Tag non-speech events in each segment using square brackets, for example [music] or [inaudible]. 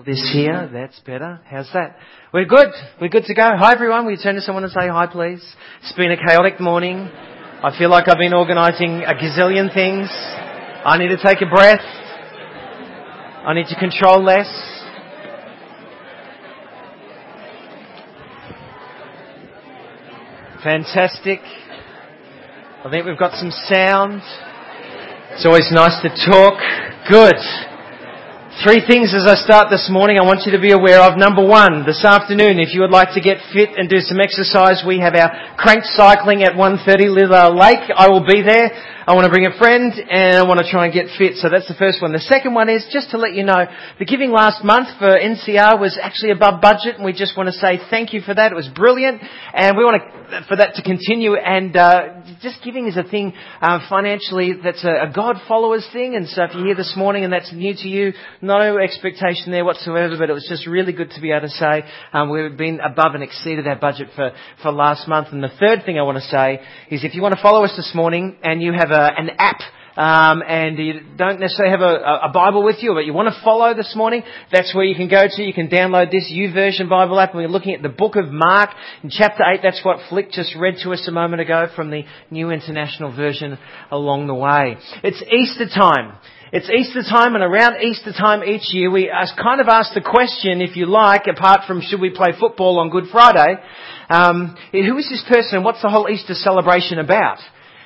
this here. That's better. How's that? We're good. We're good to go. Hi everyone. Will you turn to someone and say hi please? It's been a chaotic morning. I feel like I've been organising a gazillion things. I need to take a breath. I need to control less. Fantastic. I think we've got some sound. It's always nice to talk. Good. Three things as I start this morning I want you to be aware of. Number one, this afternoon, if you would like to get fit and do some exercise, we have our crank cycling at 1.30 Lither Lake. I will be there. I want to bring a friend and I want to try and get fit. So that's the first one. The second one is just to let you know, the giving last month for NCR was actually above budget and we just want to say thank you for that. It was brilliant and we want to, for that to continue and uh, just giving is a thing uh, financially that's a, a God followers thing and so if you're here this morning and that's new to you, no expectation there whatsoever but it was just really good to be able to say um, we've been above and exceeded our budget for, for last month. And the third thing I want to say is if you want to follow us this morning and you have a, an app um, and you don't necessarily have a, a, Bible with you, but you want to follow this morning, that's where you can go to. You can download this YouVersion Bible app. And we're looking at the book of Mark in chapter 8. That's what Flick just read to us a moment ago from the New International Version along the way. It's Easter time. It's Easter time and around Easter time each year we ask, kind of ask the question, if you like, apart from should we play football on Good Friday, um, who is this person and what's the whole Easter celebration about?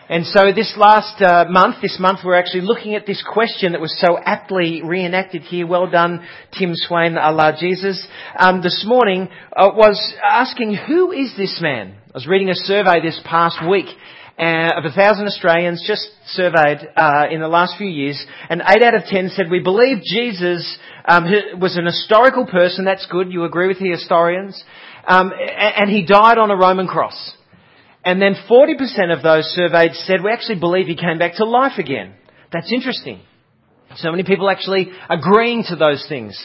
And so this last uh, month, this month, we're actually looking at this question that was so aptly reenacted here. Well done, Tim Swain, Allah Jesus. Um, this morning uh, was asking, who is this man? I was reading a survey this past week uh, of a thousand Australians just surveyed uh, in the last few years, and eight out of ten said we believe Jesus um, was an historical person. That's good. You agree with the historians, um, and he died on a Roman cross. And then 40% of those surveyed said, we actually believe he came back to life again. That's interesting. So many people actually agreeing to those things.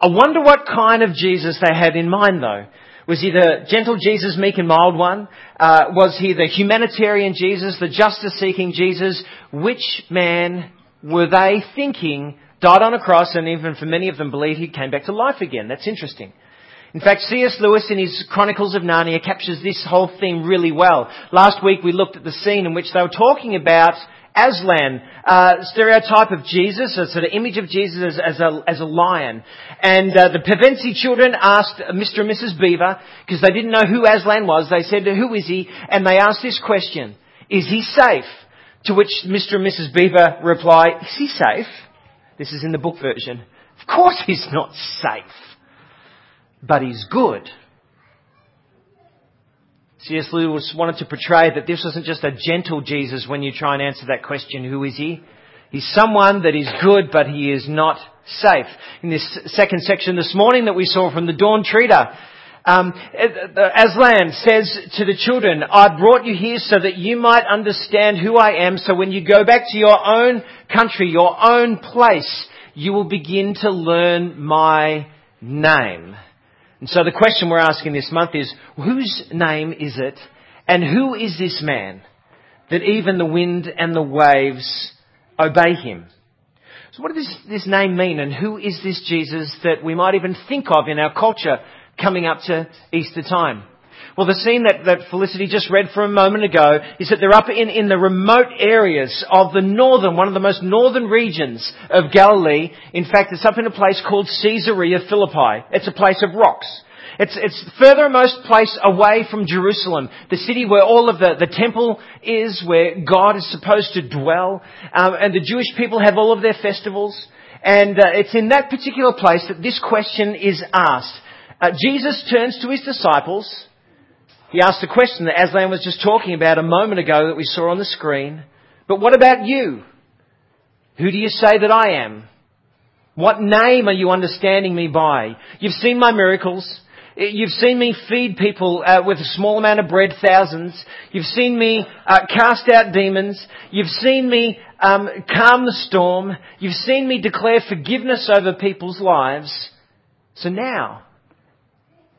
I wonder what kind of Jesus they had in mind though. Was he the gentle Jesus, meek and mild one? Uh, was he the humanitarian Jesus, the justice-seeking Jesus? Which man were they thinking died on a cross and even for many of them believe he came back to life again? That's interesting. In fact, C.S. Lewis in his Chronicles of Narnia captures this whole theme really well. Last week we looked at the scene in which they were talking about Aslan, uh, stereotype of Jesus, a sort of image of Jesus as, as, a, as a lion. And uh, the Pevensie children asked Mr. and Mrs. Beaver, because they didn't know who Aslan was, they said, who is he? And they asked this question, is he safe? To which Mr. and Mrs. Beaver reply, is he safe? This is in the book version. Of course he's not safe but he's good. C.S. Lewis wanted to portray that this wasn't just a gentle Jesus when you try and answer that question, who is he? He's someone that is good, but he is not safe. In this second section this morning that we saw from the Dawn Treader, um, Aslan says to the children, I brought you here so that you might understand who I am, so when you go back to your own country, your own place, you will begin to learn my name. And so the question we're asking this month is, whose name is it and who is this man that even the wind and the waves obey him? So what does this name mean and who is this Jesus that we might even think of in our culture coming up to Easter time? Well, the scene that, that Felicity just read for a moment ago is that they're up in, in the remote areas of the northern, one of the most northern regions of Galilee. In fact, it's up in a place called Caesarea Philippi. It's a place of rocks. It's, it's the furthermost place away from Jerusalem, the city where all of the, the temple is, where God is supposed to dwell, um, and the Jewish people have all of their festivals. And uh, it's in that particular place that this question is asked. Uh, Jesus turns to his disciples he asked a question that Aslan was just talking about a moment ago that we saw on the screen. But what about you? Who do you say that I am? What name are you understanding me by? You've seen my miracles. You've seen me feed people uh, with a small amount of bread, thousands. You've seen me uh, cast out demons. You've seen me um, calm the storm. You've seen me declare forgiveness over people's lives. So now,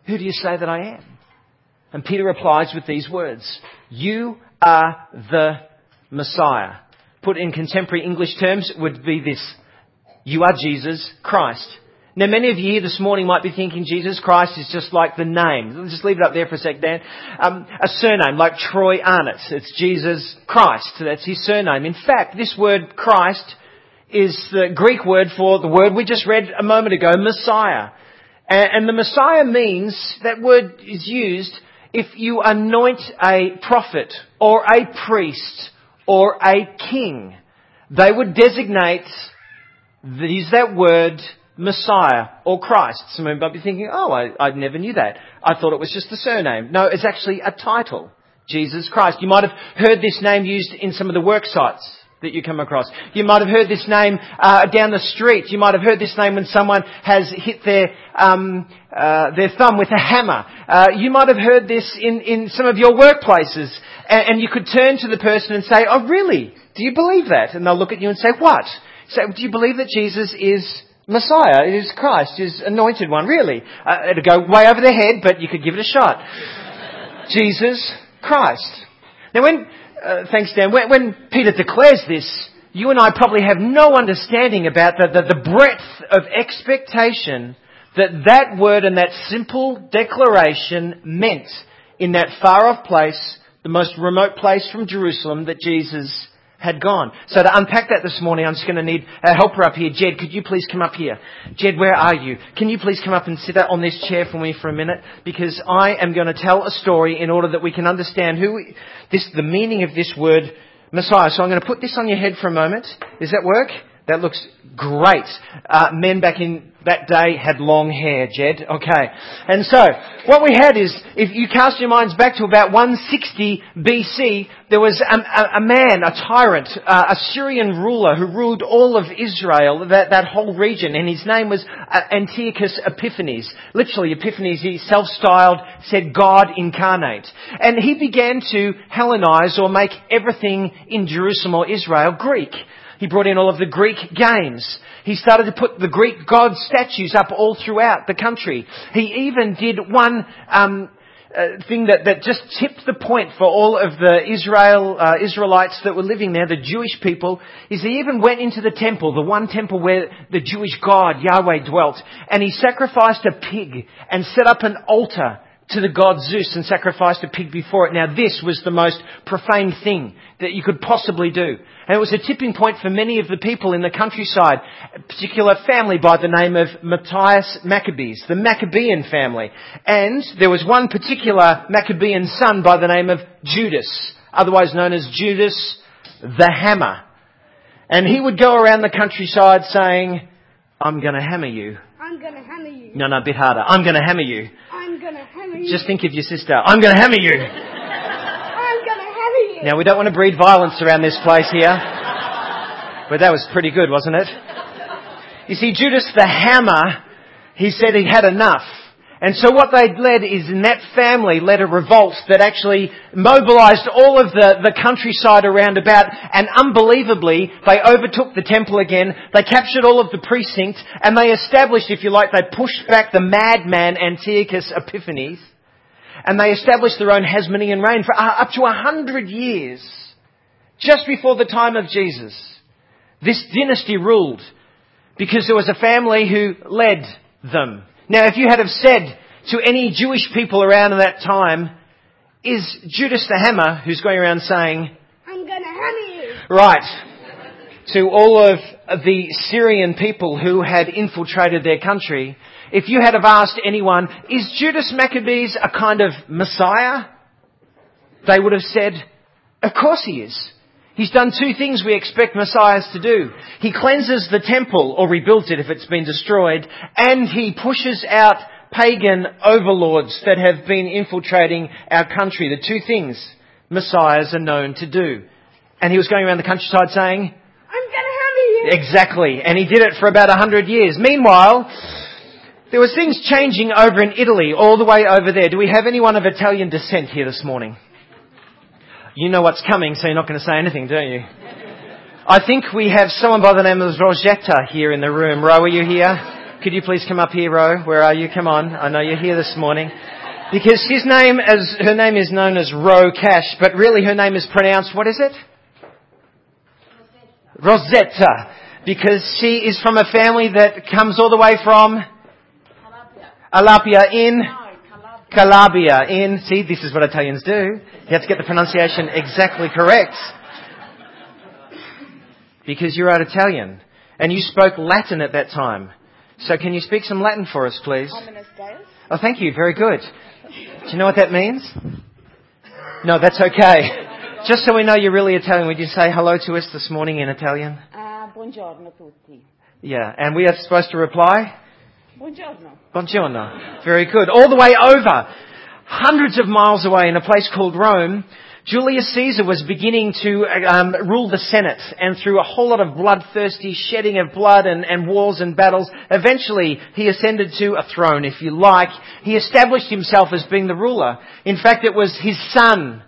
who do you say that I am? And Peter replies with these words, You are the Messiah. Put in contemporary English terms would be this. You are Jesus Christ. Now, many of you here this morning might be thinking Jesus Christ is just like the name. Let's just leave it up there for a sec, Dan. Um, a surname like Troy Arnott. It's Jesus Christ. That's his surname. In fact, this word Christ is the Greek word for the word we just read a moment ago, Messiah. And, and the Messiah means, that word is used if you anoint a prophet or a priest or a king. They would designate, use that word Messiah or Christ. Some of you might be thinking, oh, I, I never knew that. I thought it was just a surname. No, it's actually a title. Jesus Christ. You might have heard this name used in some of the work sites that you come across. You might have heard this name uh, down the street. You might have heard this name when someone has hit their um, uh, their thumb with a hammer. Uh, you might have heard this in, in some of your workplaces, and, and, you could turn to the person and say, "Oh, really? Do you believe that?" And they'll look at you and say, "What?" Say, "Do you believe that Jesus is Messiah is Christ, is anointed one, really. Uh, it'll go way over their head, but you could give it a shot. [laughs] Jesus Christ. Now when, uh, thanks Dan, when, when, Peter declares this, you and I probably have no understanding about the, the, the breadth of expectation that that word and that simple declaration meant in that far off place, the most remote place from Jerusalem that Jesus had gone. So to unpack that this morning, I'm just going to need a helper up here. Jed, could you please come up here? Jed, where are you? Can you please come up and sit on this chair for me for a minute? Because I am going to tell a story in order that we can understand who this, the meaning of this word Messiah. So I'm going to put this on your head for a moment. Does that work? That looks great. Uh, men back in that day had long hair, Jed. Okay. And so, what we had is, if you cast your minds back to about 160 BC, there was a, a, a man, a tyrant, uh, a Syrian ruler who ruled all of Israel, that, that whole region, and his name was uh, Antiochus Epiphanes. Literally, Epiphanes, he self-styled, said God incarnate. And he began to Hellenize or make everything in Jerusalem or Israel Greek. He brought in all of the Greek games. He started to put the Greek god statues up all throughout the country. He even did one um, uh, thing that, that just tipped the point for all of the Israel uh, Israelites that were living there, the Jewish people, is he even went into the temple, the one temple where the Jewish God Yahweh dwelt, and he sacrificed a pig and set up an altar to the god Zeus and sacrificed a pig before it. Now this was the most profane thing that you could possibly do. And it was a tipping point for many of the people in the countryside, a particular family by the name of Matthias Maccabees, the Maccabean family. And there was one particular Maccabean son by the name of Judas, otherwise known as Judas the Hammer. And he would go around the countryside saying, I'm gonna hammer you. I'm gonna hammer you. No, no, a bit harder. I'm gonna hammer you. Gonna hammer you. Just think of your sister. I'm gonna hammer you. I'm gonna hammer you. Now we don't want to breed violence around this place here. But that was pretty good, wasn't it? You see, Judas the hammer, he said he had enough. And so what they led is in that family led a revolt that actually mobilized all of the, the countryside around about and unbelievably they overtook the temple again, they captured all of the precinct and they established, if you like, they pushed back the madman Antiochus Epiphanes and they established their own Hasmonean reign for uh, up to a hundred years. Just before the time of Jesus. This dynasty ruled because there was a family who led them. Now, if you had have said to any Jewish people around at that time, is Judas the Hammer who's going around saying, I'm gonna hammer you. Right. To all of the Syrian people who had infiltrated their country, if you had have asked anyone, is Judas Maccabees a kind of Messiah? They would have said, of course he is. He's done two things we expect messiahs to do. He cleanses the temple, or rebuilds it if it's been destroyed, and he pushes out pagan overlords that have been infiltrating our country. The two things messiahs are known to do. And he was going around the countryside saying, I'm gonna have you. Exactly. And he did it for about a hundred years. Meanwhile, there was things changing over in Italy, all the way over there. Do we have anyone of Italian descent here this morning? You know what's coming, so you're not going to say anything, don't you? I think we have someone by the name of Rosetta here in the room. Ro, are you here? Could you please come up here, Ro? Where are you? Come on. I know you're here this morning. Because his name as, her name is known as Ro Cash, but really her name is pronounced, what is it? Rosetta. Because she is from a family that comes all the way from Alapia in Calabria in, see, this is what Italians do. You have to get the pronunciation exactly correct. Because you're out Italian. And you spoke Latin at that time. So can you speak some Latin for us, please? Oh, thank you. Very good. Do you know what that means? No, that's okay. Just so we know you're really Italian, would you say hello to buongiorno. Buongiorno. Very good. All the way over, hundreds of miles away in a place called Rome, Julius Caesar was beginning to um, rule the Senate, and through a whole lot of bloodthirsty shedding of blood and, and wars and battles, eventually he ascended to a throne, if you like. He established himself as being the ruler. In fact, it was his son,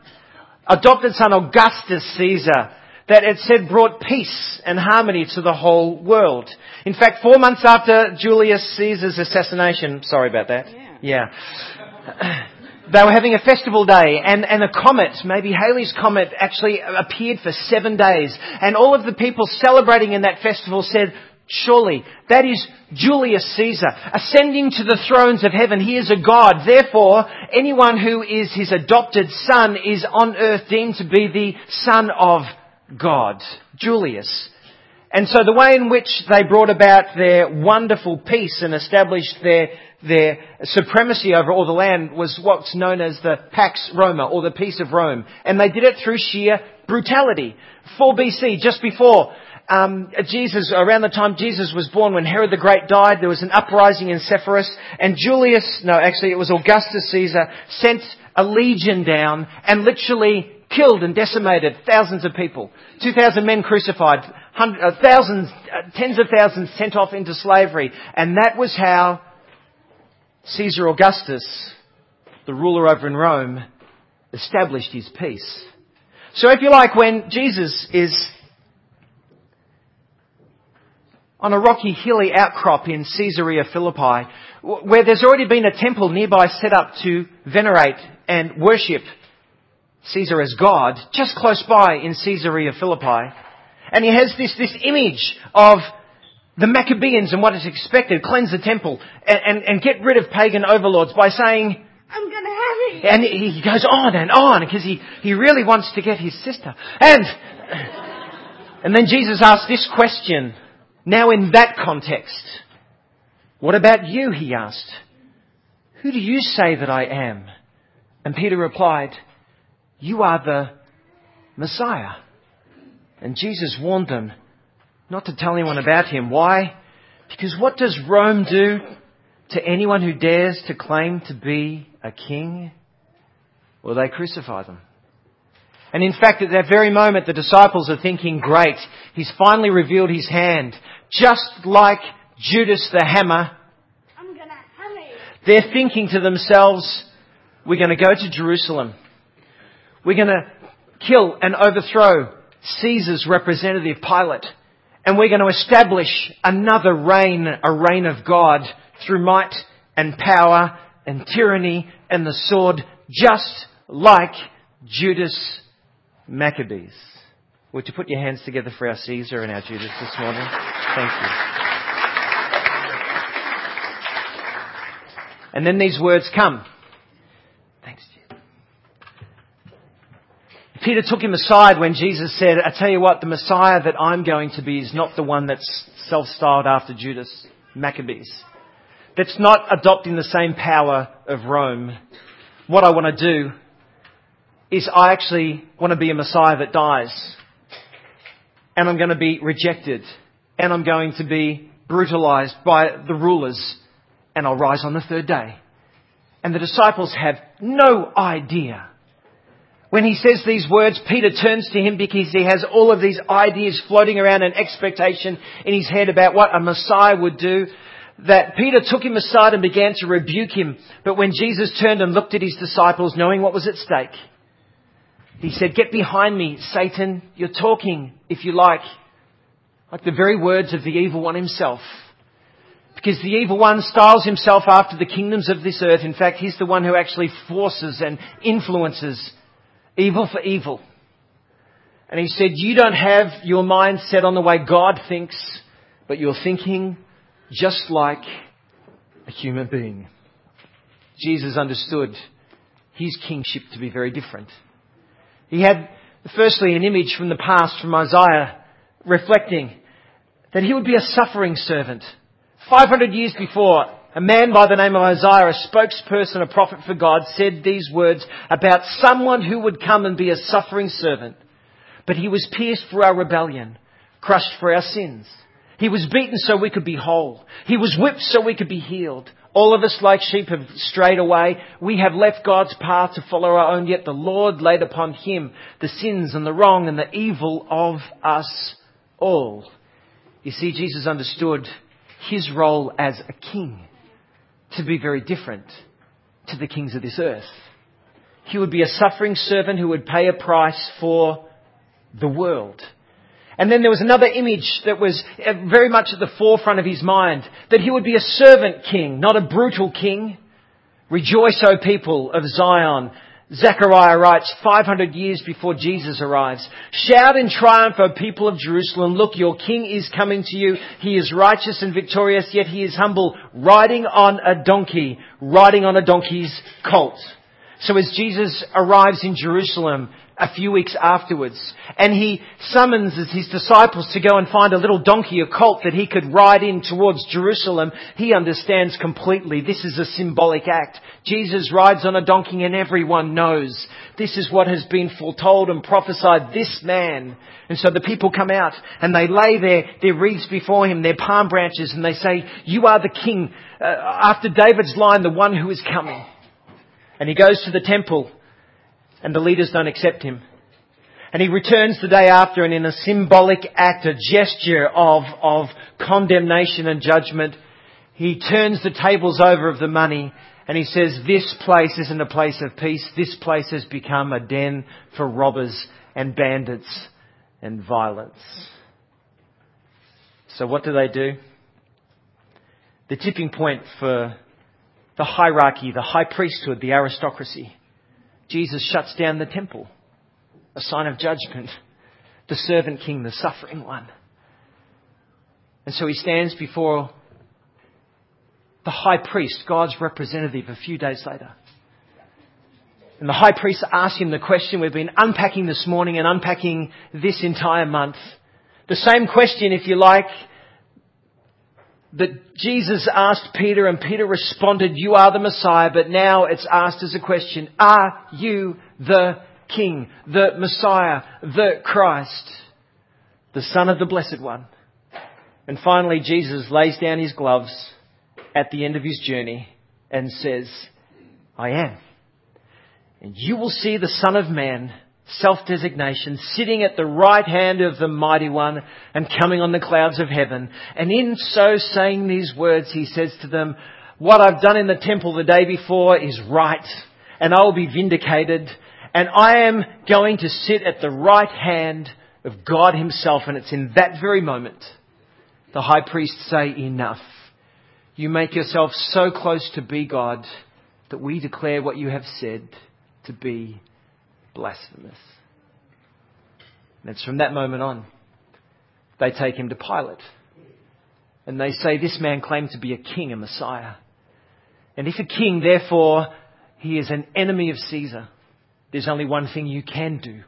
adopted son Augustus Caesar, that it said brought peace and harmony to the whole world. In fact, four months after Julius Caesar's assassination, sorry about that. Yeah. Yeah. [clears throat] They were having a festival day and, and a comet, maybe Halley's comet, actually appeared for seven days. And all of the people celebrating in that festival said, surely that is Julius Caesar ascending to the thrones of heaven. He is a God. Therefore, anyone who is his adopted son is on earth deemed to be the son of God, Julius. And so the way in which they brought about their wonderful peace and established their, their supremacy over all the land was what's known as the Pax Roma, or the Peace of Rome. And they did it through sheer brutality. 4 BC, just before um, Jesus, around the time Jesus was born, when Herod the Great died, there was an uprising in Sepphoris, and Julius, no, actually it was Augustus Caesar, sent a legion down and literally killed and decimated thousands of people. 2,000 men crucified, uh, thousands, uh, tens of thousands sent off into slavery. And that was how Caesar Augustus, the ruler over in Rome, established his peace. So if you like, when Jesus is on a rocky, hilly outcrop in Caesarea Philippi, where there's already been a temple nearby set up to venerate and worship Caesar as God, just close by in Caesarea Philippi. And he has this, this image of the Maccabees and what is expected, cleanse the temple and, and, and get rid of pagan overlords by saying, I'm gonna have it. and he goes on and on because he, he really wants to get his sister. And, and then Jesus asks this question, now in that context. What about you? He asked. Who do you say that I am? And Peter replied, you are the Messiah. And Jesus warned them not to tell anyone about him. Why? Because what does Rome do to anyone who dares to claim to be a king? Well, they crucify them. And in fact, at that very moment, the disciples are thinking, great, he's finally revealed his hand. Just like Judas the hammer, I'm gonna have it. they're thinking to themselves, we're going to go to Jerusalem. We're going to kill and overthrow Caesar's representative Pilate. And we're going to establish another reign, a reign of God through might and power and tyranny and the sword, just like Judas Maccabees. Would you put your hands together for our Caesar and our Judas this morning? Thank you. And then these words come. Thanks, Jim. Peter took him aside when Jesus said, I tell you what, the Messiah that I'm going to be is not the one that's self-styled after Judas Maccabees. That's not adopting the same power of Rome. What I want to do is I actually want to be a Messiah that dies. And I'm going to be rejected. And I'm going to be brutalized by the rulers. And I'll rise on the third day. And the disciples have no idea. When he says these words, Peter turns to him because he has all of these ideas floating around and expectation in his head about what a Messiah would do. That Peter took him aside and began to rebuke him. But when Jesus turned and looked at his disciples, knowing what was at stake, he said, Get behind me, Satan. You're talking, if you like, like the very words of the evil one himself. Because the evil one styles himself after the kingdoms of this earth. In fact, he's the one who actually forces and influences evil for evil. And he said, You don't have your mind set on the way God thinks, but you're thinking just like a human being. Jesus understood his kingship to be very different. He had, firstly, an image from the past from Isaiah reflecting that he would be a suffering servant. 500 years before, a man by the name of Isaiah, a spokesperson, a prophet for God, said these words about someone who would come and be a suffering servant. But he was pierced for our rebellion, crushed for our sins. He was beaten so we could be whole. He was whipped so we could be healed. All of us like sheep have strayed away. We have left God's path to follow our own, yet the Lord laid upon him the sins and the wrong and the evil of us all. You see, Jesus understood his role as a king to be very different to the kings of this earth. He would be a suffering servant who would pay a price for the world. And then there was another image that was uh, very much at the forefront of his mind, that he would be a servant king, not a brutal king. Rejoice, O people of Zion. Zechariah writes 500 years before Jesus arrives. Shout in triumph, O people of Jerusalem. Look, your king is coming to you. He is righteous and victorious, yet he is humble, riding on a donkey, riding on a donkey's colt. So as Jesus arrives in Jerusalem, a few weeks afterwards. And he summons his disciples to go and find a little donkey, a colt that he could ride in towards Jerusalem. He understands completely this is a symbolic act. Jesus rides on a donkey and everyone knows this is what has been foretold and prophesied this man. And so the people come out and they lay their, their wreaths before him, their palm branches, and they say, you are the king. Uh, after David's line, the one who is coming. And he goes to the temple and the leaders don't accept him. And he returns the day after and in a symbolic act, a gesture of, of condemnation and judgment, he turns the tables over of the money and he says, this place isn't a place of peace. This place has become a den for robbers and bandits and violence. So what do they do? The tipping point for the hierarchy, the high priesthood, the aristocracy Jesus shuts down the temple, a sign of judgment. The servant king, the suffering one. And so he stands before the high priest, God's representative, a few days later. And the high priest asks him the question we've been unpacking this morning and unpacking this entire month. The same question, if you like, that Jesus asked Peter and Peter responded, you are the Messiah, but now it's asked as a question, are you the King, the Messiah, the Christ, the Son of the Blessed One? And finally, Jesus lays down his gloves at the end of his journey and says, I am. And you will see the Son of Man self-designation, sitting at the right hand of the mighty one and coming on the clouds of heaven. And in so saying these words, he says to them, what I've done in the temple the day before is right and I will be vindicated and I am going to sit at the right hand of God himself. And it's in that very moment the high priests say, enough. You make yourself so close to be God that we declare what you have said to be blasphemous. And it's from that moment on, they take him to Pilate. And they say, this man claimed to be a king, a Messiah. And if a king, therefore, he is an enemy of Caesar, there's only one thing you can do,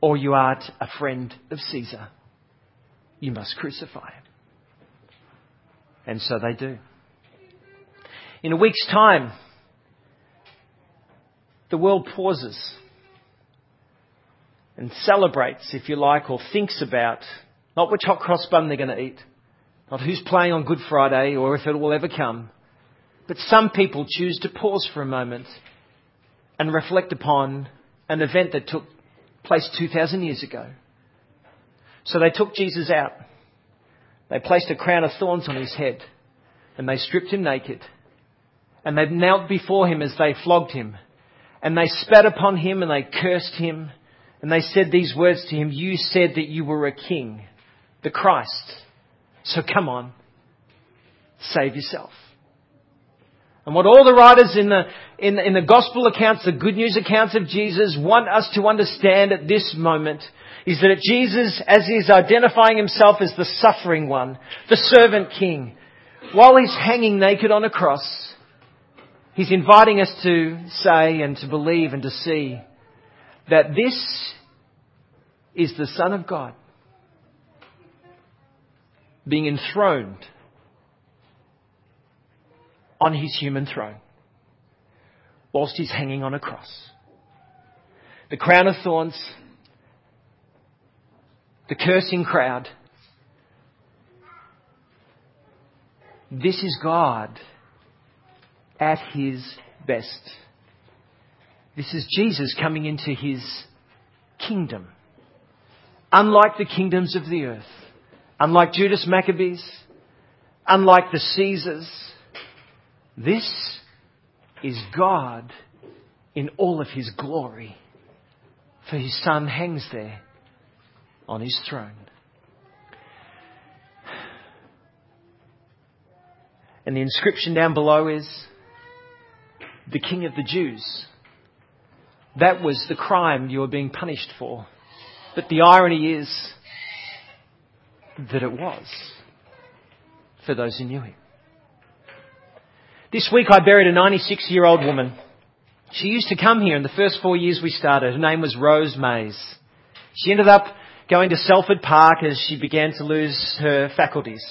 or you aren't a friend of Caesar. You must crucify him. And so they do. In a week's time, the world pauses and celebrates, if you like, or thinks about not which hot cross bun they're going to eat, not who's playing on Good Friday or if it will ever come. But some people choose to pause for a moment and reflect upon an event that took place 2,000 years ago. So they took Jesus out. They placed a crown of thorns on his head and they stripped him naked. And they knelt before him as they flogged him. And they spat upon him and they cursed him and they said these words to him, you said that you were a king, the Christ. So come on, save yourself. And what all the writers in the, in in the gospel accounts, the good news accounts of Jesus want us to understand at this moment is that Jesus, as he is identifying himself as the suffering one, the servant king, while he's hanging naked on a cross, he's inviting us to say and to believe and to see that this is the Son of God being enthroned on his human throne whilst he's hanging on a cross. The crown of thorns, the cursing crowd. This is God at his best. This is Jesus coming into his kingdom. Unlike the kingdoms of the earth, unlike Judas Maccabees, unlike the Caesars, this is God in all of his glory. For his son hangs there on his throne. And the inscription down below is the King of the Jews. That was the crime you were being punished for. But the irony is that it was for those who knew him. This week I buried a 96 year old woman. She used to come here in the first four years we started. Her name was Rose Mays. She ended up going to Salford Park as she began to lose her faculties.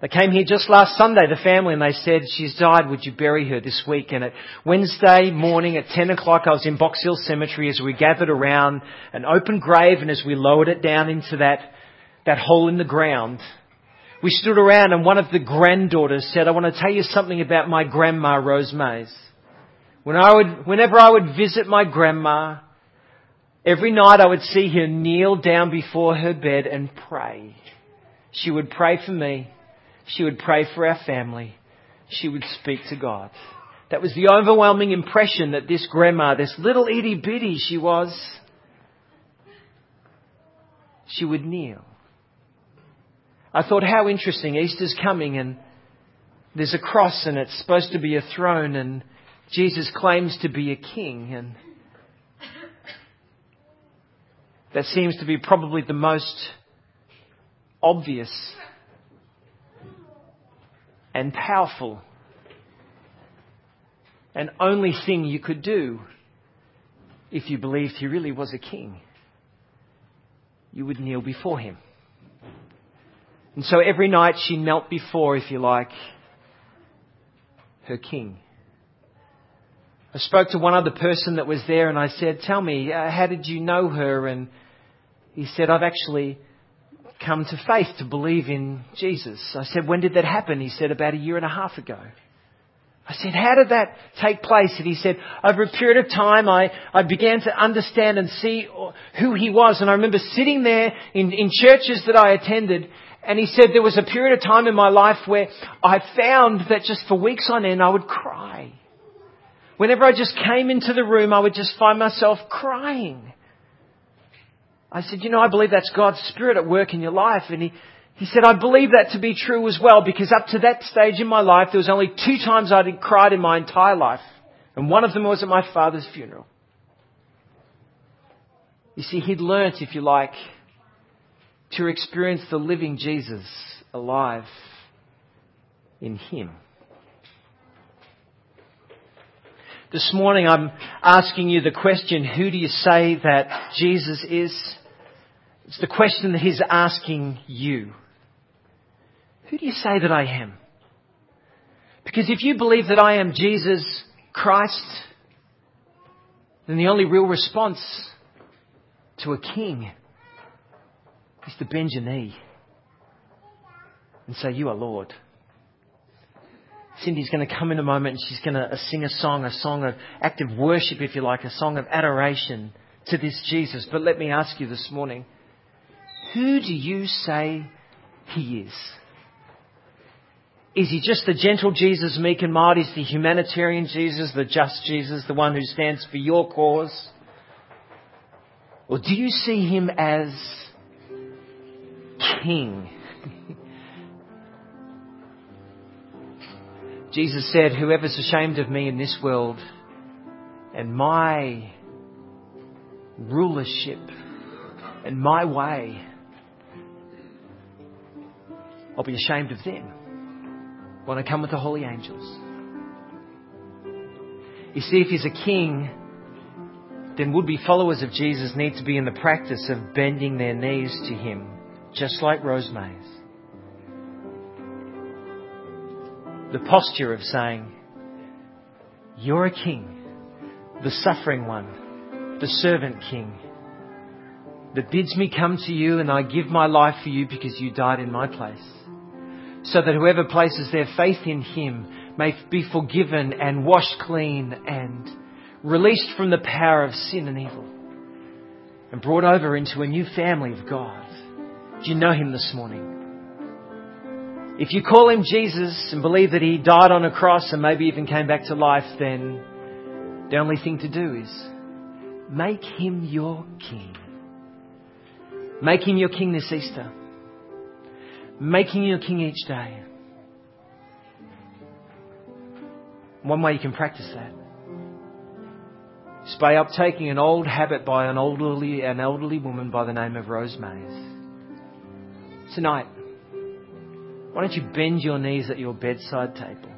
They came here just last Sunday, the family, and they said, she's died, would you bury her this week? And at Wednesday morning at 10 o'clock, I was in Box Hill Cemetery as we gathered around an open grave and as we lowered it down into that, that hole in the ground, we stood around and one of the granddaughters said, I want to tell you something about my grandma, Rose Mays. When I would, whenever I would visit my grandma, every night I would see her kneel down before her bed and pray. She would pray for me. She would pray for our family. She would speak to God. That was the overwhelming impression that this grandma, this little itty bitty she was, she would kneel. I thought, how interesting. Easter's coming and there's a cross and it's supposed to be a throne and Jesus claims to be a king and that seems to be probably the most obvious and powerful and only thing you could do if you believed he really was a king. You would kneel before him. And so every night she knelt before, if you like, her king. I spoke to one other person that was there and I said, tell me, uh, how did you know her? And he said, I've actually come to faith to believe in Jesus. I said, when did that happen? He said, about a year and a half ago. I said, how did that take place? And he said, over a period of time, I, I began to understand and see who he was. And I remember sitting there in, in churches that I attended and he said there was a period of time in my life where I found that just for weeks on end I would cry. Whenever I just came into the room, I would just find myself crying. I said, you know, I believe that's God's Spirit at work in your life. And he, he said, I believe that to be true as well because up to that stage in my life, there was only two times I'd cried in my entire life. And one of them was at my father's funeral. You see, he'd learnt, if you like, to experience the living Jesus alive in Him. This morning I'm asking you the question, who do you say that Jesus is? It's the question that He's asking you. Who do you say that I am? Because if you believe that I am Jesus Christ, then the only real response to a king is to bend your knee and say, You are Lord. Cindy's going to come in a moment and she's going to uh, sing a song, a song of active worship, if you like, a song of adoration to this Jesus. But let me ask you this morning, who do you say he is? Is he just the gentle Jesus, meek and mild? Is the humanitarian Jesus, the just Jesus, the one who stands for your cause? Or do you see him as king. [laughs] Jesus said, Whoever's ashamed of me in this world and my rulership and my way, I'll be ashamed of them when I come with the holy angels. You see, if he's a king, then would be followers of Jesus need to be in the practice of bending their knees to him, just like Rosemary's. The posture of saying, You're a king, the suffering one, the servant king, that bids me come to you and I give my life for you because you died in my place. So that whoever places their faith in him may be forgiven and washed clean and released from the power of sin and evil and brought over into a new family of God. Do you know him this morning? If you call him Jesus and believe that he died on a cross and maybe even came back to life, then the only thing to do is make him your king. Make him your king this Easter. Make him your king each day. One way you can practice that is by uptaking an old habit by an elderly, an elderly woman by the name of Rose Mays. Tonight, why don't you bend your knees at your bedside table?